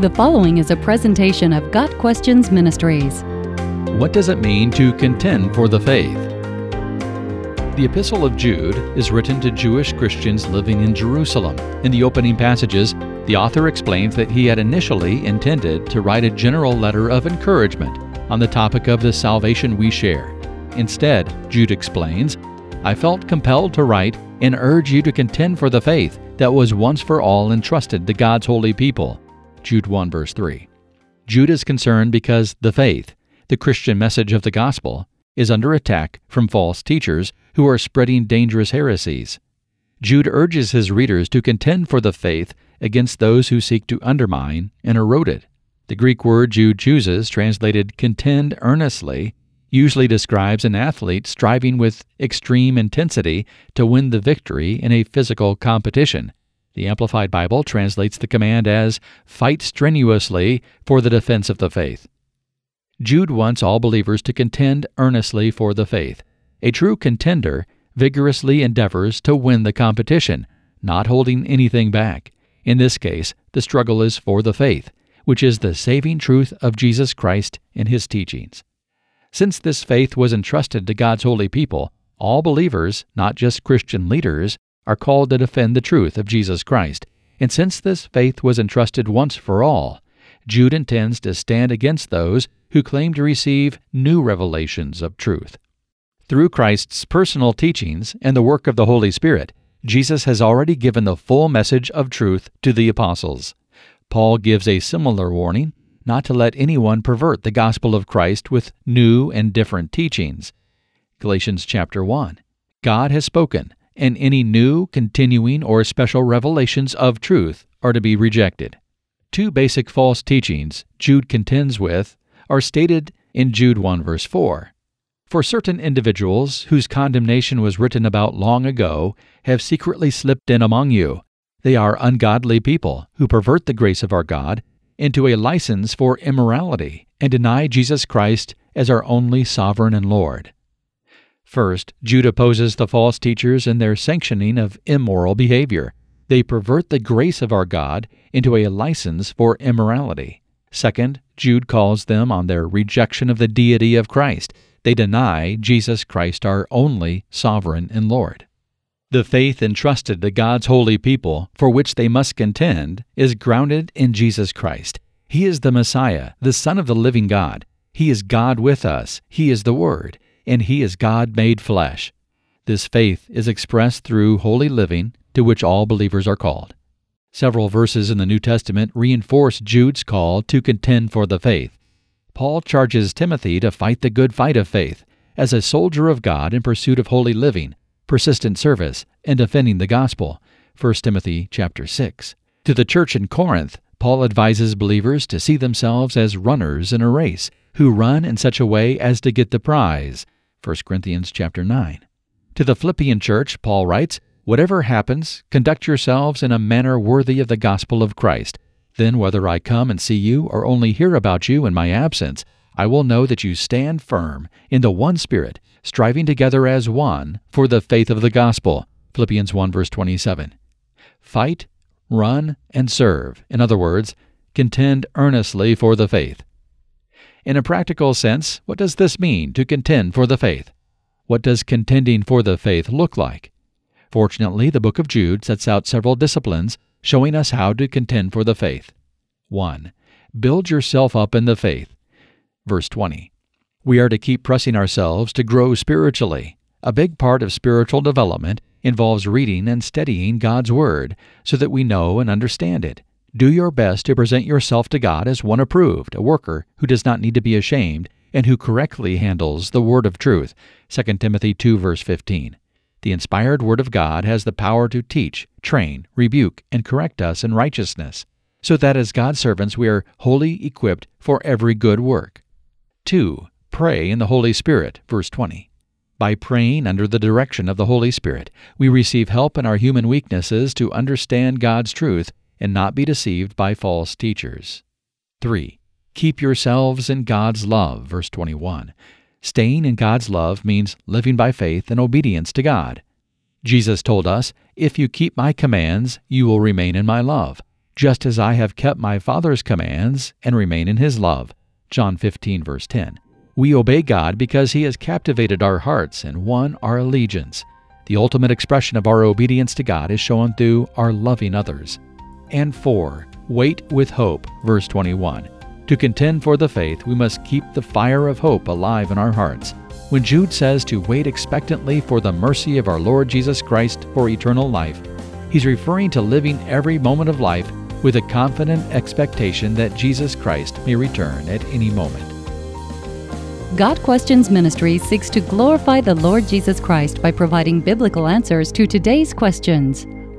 The following is a presentation of Got Questions Ministries. What does it mean to contend for the faith? The Epistle of Jude is written to Jewish Christians living in Jerusalem. In the opening passages, the author explains that he had initially intended to write a general letter of encouragement on the topic of the salvation we share. Instead, Jude explains, I felt compelled to write and urge you to contend for the faith that was once for all entrusted to God's holy people. Jude 1 verse 3. Jude is concerned because the faith, the Christian message of the gospel, is under attack from false teachers who are spreading dangerous heresies. Jude urges his readers to contend for the faith against those who seek to undermine and erode it. The Greek word Jude chooses, translated contend earnestly, usually describes an athlete striving with extreme intensity to win the victory in a physical competition. The Amplified Bible translates the command as fight strenuously for the defense of the faith. Jude wants all believers to contend earnestly for the faith. A true contender vigorously endeavors to win the competition, not holding anything back. In this case, the struggle is for the faith, which is the saving truth of Jesus Christ and his teachings. Since this faith was entrusted to God's holy people, all believers, not just Christian leaders, are called to defend the truth of Jesus Christ. And since this faith was entrusted once for all, Jude intends to stand against those who claim to receive new revelations of truth. Through Christ's personal teachings and the work of the Holy Spirit, Jesus has already given the full message of truth to the apostles. Paul gives a similar warning not to let anyone pervert the gospel of Christ with new and different teachings. Galatians chapter 1. God has spoken, and any new, continuing, or special revelations of truth are to be rejected. Two basic false teachings Jude contends with are stated in Jude 1 verse 4. For certain individuals whose condemnation was written about long ago have secretly slipped in among you. They are ungodly people who pervert the grace of our God into a license for immorality and deny Jesus Christ as our only sovereign and Lord. First, Jude opposes the false teachers in their sanctioning of immoral behavior. They pervert the grace of our God into a license for immorality. Second, Jude calls them on their rejection of the deity of Christ. They deny Jesus Christ our only sovereign and Lord. The faith entrusted to God's holy people, for which they must contend, is grounded in Jesus Christ. He is the Messiah, the Son of the living God. He is God with us. He is the Word, and He is God made flesh. This faith is expressed through holy living, to which all believers are called. Several verses in the New Testament reinforce Jude's call to contend for the faith. Paul charges Timothy to fight the good fight of faith as a soldier of God in pursuit of holy living persistent service, and defending the gospel. 1 Timothy chapter 6. To the church in Corinth, Paul advises believers to see themselves as runners in a race who run in such a way as to get the prize. 1 Corinthians chapter 9. To the Philippian church, Paul writes, Whatever happens, conduct yourselves in a manner worthy of the gospel of Christ. Then, whether I come and see you or only hear about you in my absence, I will know that you stand firm in the one Spirit, striving together as one for the faith of the gospel. Philippians 1 verse 27. Fight, run, and serve. In other words, contend earnestly for the faith. In a practical sense, what does this mean to contend for the faith? What does contending for the faith look like? Fortunately, the book of Jude sets out several disciplines showing us how to contend for the faith. 1. Build yourself up in the faith. Verse 20. We are to keep pressing ourselves to grow spiritually. A big part of spiritual development involves reading and studying God's Word so that we know and understand it. Do your best to present yourself to God as one approved, a worker who does not need to be ashamed, and who correctly handles the word of truth. 2 Timothy 2 verse 15. The inspired word of God has the power to teach, train, rebuke, and correct us in righteousness, so that as God's servants we are wholly equipped for every good work. 2. Pray in the Holy Spirit, verse 20. By praying under the direction of the Holy Spirit, we receive help in our human weaknesses to understand God's truth and not be deceived by false teachers. 3. Keep yourselves in God's love, verse 21. Staying in God's love means living by faith and obedience to God. Jesus told us, If you keep my commands, you will remain in my love. just as I have kept my Father's commands and remain in his love. John 15, verse 10. We obey God because he has captivated our hearts and won our allegiance. The ultimate expression of our obedience to God is shown through our loving others. And 4. Wait with hope, verse 21. To contend for the faith, we must keep the fire of hope alive in our hearts. When Jude says to wait expectantly for the mercy of our Lord Jesus Christ for eternal life, he's referring to living every moment of life with a confident expectation that Jesus Christ may return at any moment. Got Questions Ministry seeks to glorify the Lord Jesus Christ by providing biblical answers to today's questions.